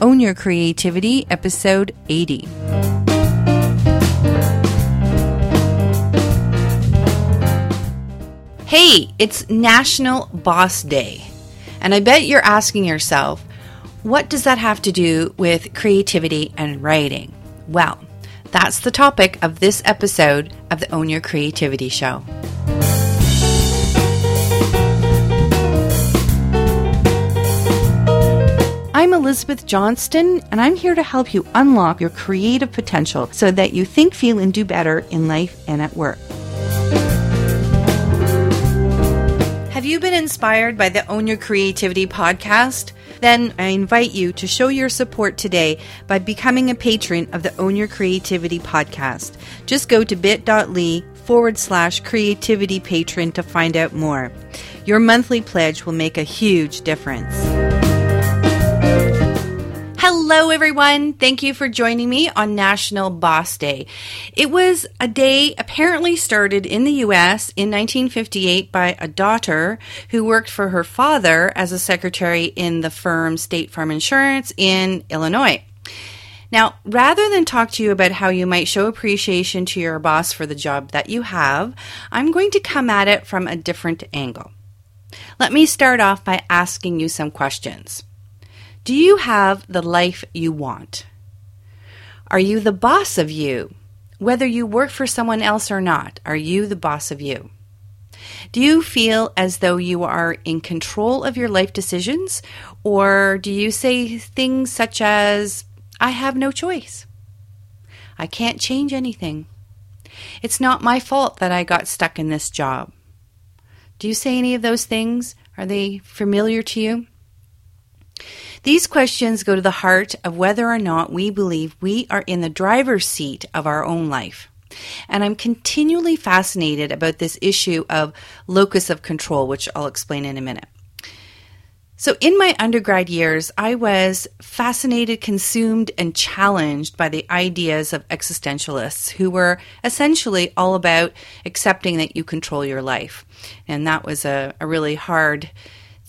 Own Your Creativity, episode 80. Hey, it's National Boss Day. And I bet you're asking yourself, what does that have to do with creativity and writing? Well, that's the topic of this episode of the Own Your Creativity Show. Elizabeth Johnston, and I'm here to help you unlock your creative potential so that you think, feel, and do better in life and at work. Have you been inspired by the Own Your Creativity podcast? Then I invite you to show your support today by becoming a patron of the Own Your Creativity podcast. Just go to bit.ly forward slash creativity patron to find out more. Your monthly pledge will make a huge difference. Hello, everyone. Thank you for joining me on National Boss Day. It was a day apparently started in the US in 1958 by a daughter who worked for her father as a secretary in the firm State Farm Insurance in Illinois. Now, rather than talk to you about how you might show appreciation to your boss for the job that you have, I'm going to come at it from a different angle. Let me start off by asking you some questions. Do you have the life you want? Are you the boss of you? Whether you work for someone else or not, are you the boss of you? Do you feel as though you are in control of your life decisions? Or do you say things such as, I have no choice? I can't change anything. It's not my fault that I got stuck in this job. Do you say any of those things? Are they familiar to you? These questions go to the heart of whether or not we believe we are in the driver's seat of our own life. And I'm continually fascinated about this issue of locus of control, which I'll explain in a minute. So, in my undergrad years, I was fascinated, consumed, and challenged by the ideas of existentialists who were essentially all about accepting that you control your life. And that was a, a really hard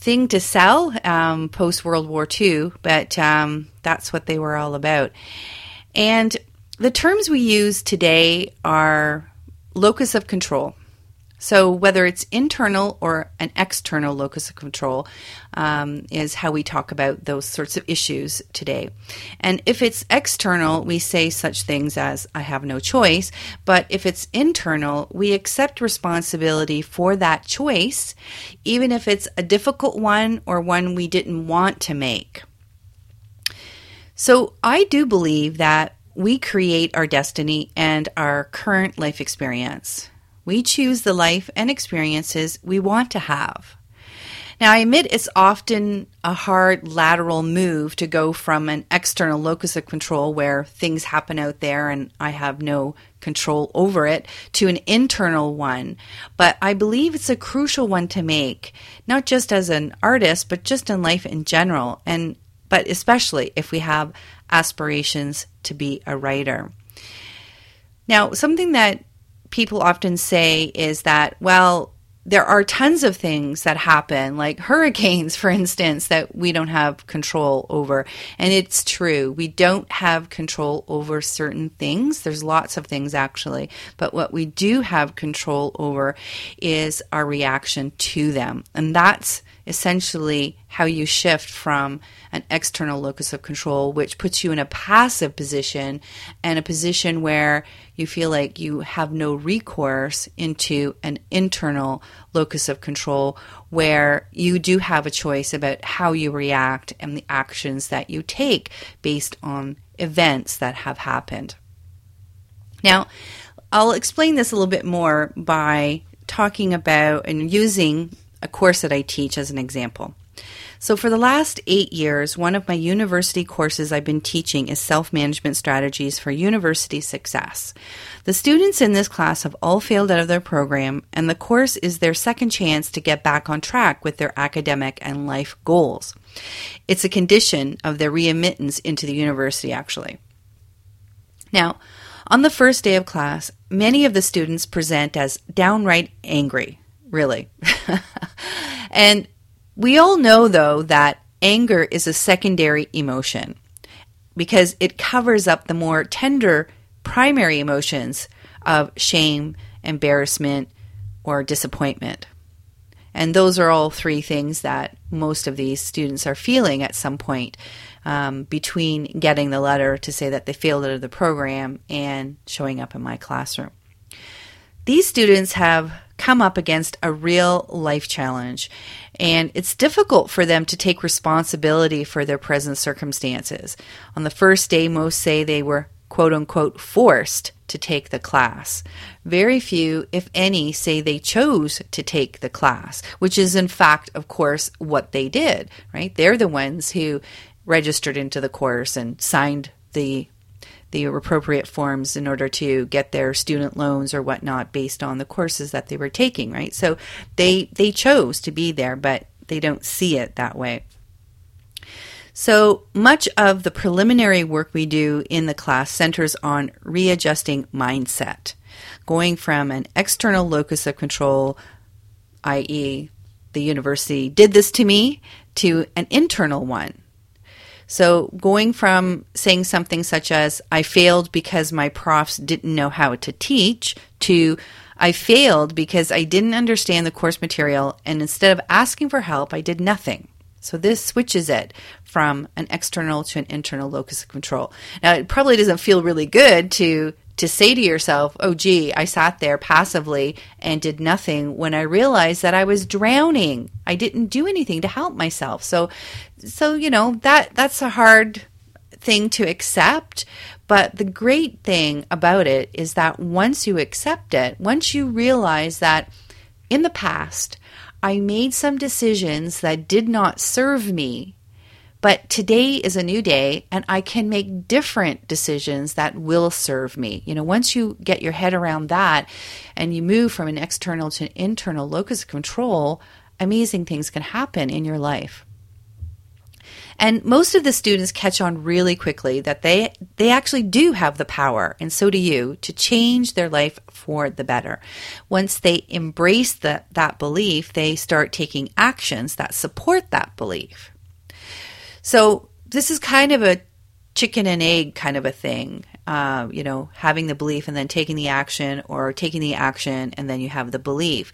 thing to sell um, post World War II, but um, that's what they were all about. And the terms we use today are locus of control. So, whether it's internal or an external locus of control um, is how we talk about those sorts of issues today. And if it's external, we say such things as, I have no choice. But if it's internal, we accept responsibility for that choice, even if it's a difficult one or one we didn't want to make. So, I do believe that we create our destiny and our current life experience. We choose the life and experiences we want to have. Now, I admit it's often a hard lateral move to go from an external locus of control where things happen out there and I have no control over it to an internal one. But I believe it's a crucial one to make, not just as an artist, but just in life in general. And but especially if we have aspirations to be a writer. Now, something that people often say is that, well, there are tons of things that happen, like hurricanes, for instance, that we don't have control over. And it's true. We don't have control over certain things. There's lots of things, actually. But what we do have control over is our reaction to them. And that's essentially how you shift from an external locus of control, which puts you in a passive position and a position where you feel like you have no recourse into an internal locus of control where you do have a choice about how you react and the actions that you take based on events that have happened. Now, I'll explain this a little bit more by talking about and using a course that I teach as an example. So, for the last eight years, one of my university courses I've been teaching is self management strategies for university success. The students in this class have all failed out of their program, and the course is their second chance to get back on track with their academic and life goals. It's a condition of their readmittance into the university, actually. Now, on the first day of class, many of the students present as downright angry really. and we all know, though, that anger is a secondary emotion. because it covers up the more tender primary emotions of shame, embarrassment, or disappointment. And those are all three things that most of these students are feeling at some point um, between getting the letter to say that they failed out of the program and showing up in my classroom. These students have come up against a real life challenge, and it's difficult for them to take responsibility for their present circumstances. On the first day, most say they were quote unquote forced to take the class. Very few, if any, say they chose to take the class, which is in fact, of course, what they did, right? They're the ones who registered into the course and signed the the appropriate forms in order to get their student loans or whatnot based on the courses that they were taking, right? So they they chose to be there, but they don't see it that way. So much of the preliminary work we do in the class centers on readjusting mindset, going from an external locus of control, i.e., the university did this to me, to an internal one, so going from saying something such as, I failed because my profs didn't know how to teach, to I failed because I didn't understand the course material, and instead of asking for help, I did nothing. So this switches it from an external to an internal locus of control. Now, it probably doesn't feel really good to to say to yourself, oh, gee, I sat there passively and did nothing when I realized that I was drowning. I didn't do anything to help myself. So, so, you know, that, that's a hard thing to accept. But the great thing about it is that once you accept it, once you realize that in the past, I made some decisions that did not serve me but today is a new day, and I can make different decisions that will serve me. You know, once you get your head around that and you move from an external to an internal locus of control, amazing things can happen in your life. And most of the students catch on really quickly that they they actually do have the power, and so do you, to change their life for the better. Once they embrace the, that belief, they start taking actions that support that belief. So this is kind of a chicken and egg kind of a thing. Uh, you know, having the belief and then taking the action, or taking the action and then you have the belief.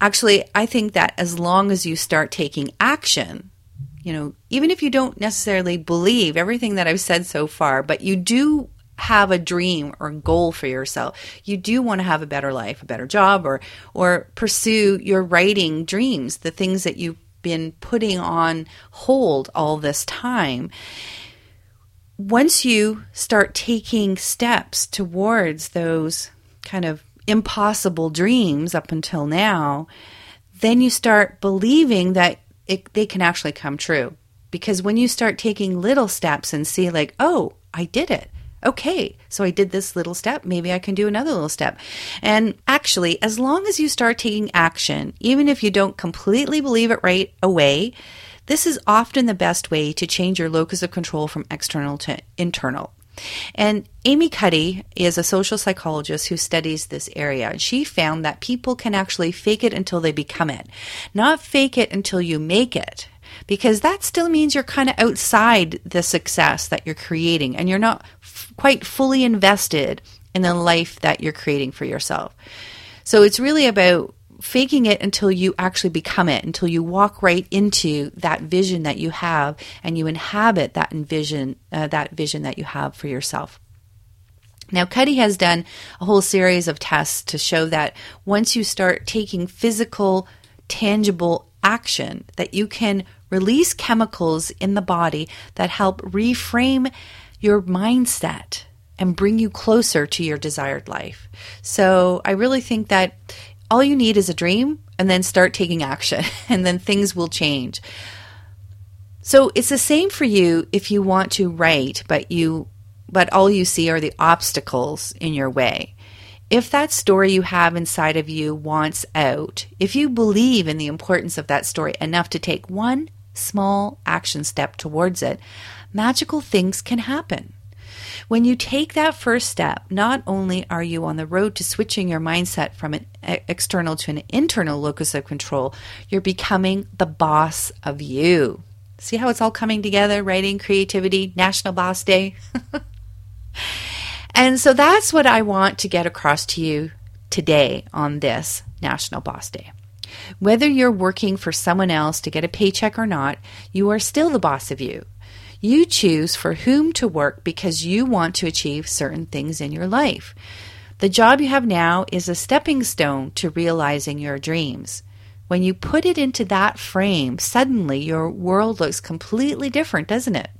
Actually, I think that as long as you start taking action, you know, even if you don't necessarily believe everything that I've said so far, but you do have a dream or goal for yourself. You do want to have a better life, a better job or or pursue your writing dreams, the things that you been putting on hold all this time. Once you start taking steps towards those kind of impossible dreams up until now, then you start believing that it, they can actually come true. Because when you start taking little steps and see, like, oh, I did it, okay, so I did this little step, maybe I can do another little step. And actually, as long as you start taking action, even if you don't completely believe it right away, this is often the best way to change your locus of control from external to internal. And Amy Cuddy is a social psychologist who studies this area. She found that people can actually fake it until they become it, not fake it until you make it because that still means you're kind of outside the success that you're creating and you're not f- quite fully invested in the life that you're creating for yourself. So it's really about faking it until you actually become it, until you walk right into that vision that you have and you inhabit that vision, uh, that vision that you have for yourself. Now, Cuddy has done a whole series of tests to show that once you start taking physical, tangible action, that you can release chemicals in the body that help reframe your mindset and bring you closer to your desired life. So I really think that all you need is a dream and then start taking action, and then things will change. So it's the same for you if you want to write, but you but all you see are the obstacles in your way. If that story you have inside of you wants out, if you believe in the importance of that story enough to take one small action step towards it, magical things can happen. When you take that first step, not only are you on the road to switching your mindset from an external to an internal locus of control, you're becoming the boss of you. See how it's all coming together writing, creativity, National Boss Day? and so that's what I want to get across to you today on this National Boss Day. Whether you're working for someone else to get a paycheck or not, you are still the boss of you. You choose for whom to work because you want to achieve certain things in your life. The job you have now is a stepping stone to realizing your dreams. When you put it into that frame, suddenly your world looks completely different, doesn't it?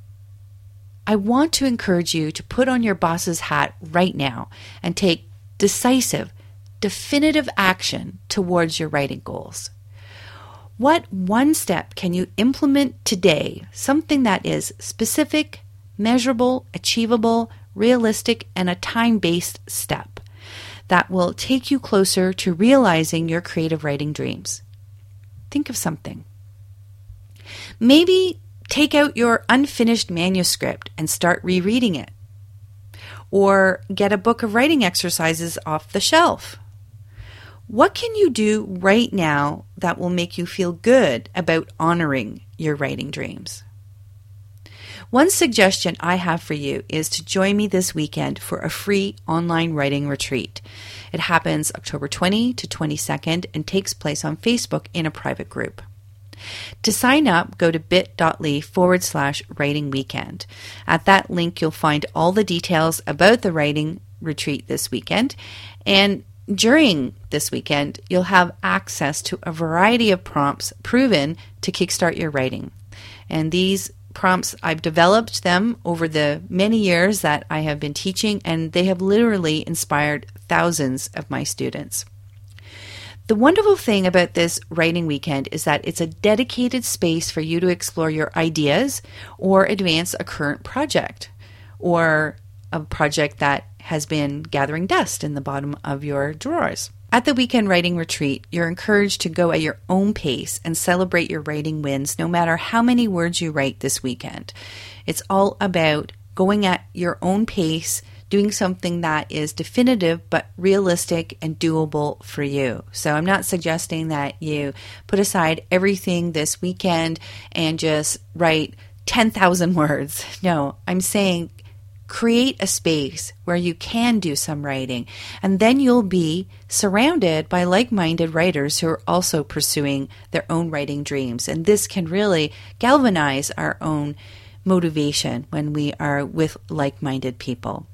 I want to encourage you to put on your boss's hat right now and take decisive, definitive action towards your writing goals. What one step can you implement today, something that is specific, measurable, achievable, realistic, and a time based step that will take you closer to realizing your creative writing dreams? Think of something. Maybe take out your unfinished manuscript and start rereading it. Or get a book of writing exercises off the shelf. What can you do right now that will make you feel good about honoring your writing dreams? One suggestion I have for you is to join me this weekend for a free online writing retreat. It happens October 20 to 22nd and takes place on Facebook in a private group. To sign up, go to bit.ly forward slash writing weekend. At that link, you'll find all the details about the writing retreat this weekend. And during this weekend, you'll have access to a variety of prompts proven to kickstart your writing. And these prompts, I've developed them over the many years that I have been teaching, and they have literally inspired thousands of my students. The wonderful thing about this writing weekend is that it's a dedicated space for you to explore your ideas or advance a current project or a project that has been gathering dust in the bottom of your drawers. At the weekend writing retreat, you're encouraged to go at your own pace and celebrate your writing wins no matter how many words you write this weekend. It's all about going at your own pace doing something that is definitive but realistic and doable for you. So I'm not suggesting that you put aside everything this weekend and just write 10,000 words. No, I'm saying create a space where you can do some writing, and then you'll be surrounded by like minded writers who are also pursuing their own writing dreams. And this can really galvanize our own motivation when we are with like minded people.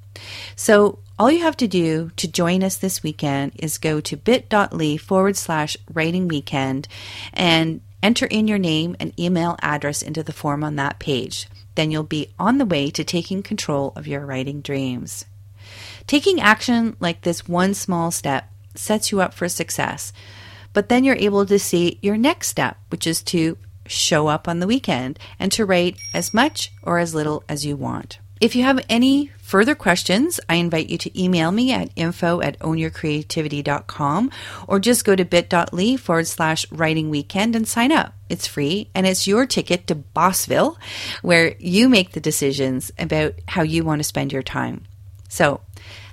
So all you have to do to join us this weekend is go to bit.ly forward slash writing weekend and enter in your name and email address into the form on that page. Then you'll be on the way to taking control of your writing dreams. Taking action like this one small step sets you up for success, but then you're able to see your next step, which is to show up on the weekend and to write as much or as little as you want. If you have any further questions, I invite you to email me at info at ownyourcreativity.com or just go to bit.ly forward slash writing weekend and sign up. It's free and it's your ticket to Bossville where you make the decisions about how you want to spend your time. So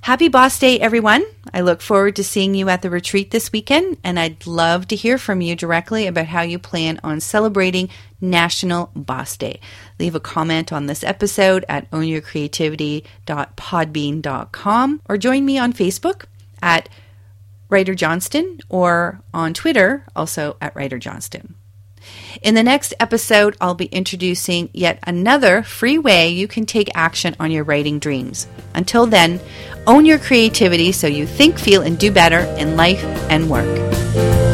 Happy Boss Day, everyone. I look forward to seeing you at the retreat this weekend, and I'd love to hear from you directly about how you plan on celebrating National Boss Day. Leave a comment on this episode at ownyourcreativity.podbean.com or join me on Facebook at Writer Johnston or on Twitter, also at Writer Johnston. In the next episode, I'll be introducing yet another free way you can take action on your writing dreams. Until then, own your creativity so you think, feel, and do better in life and work.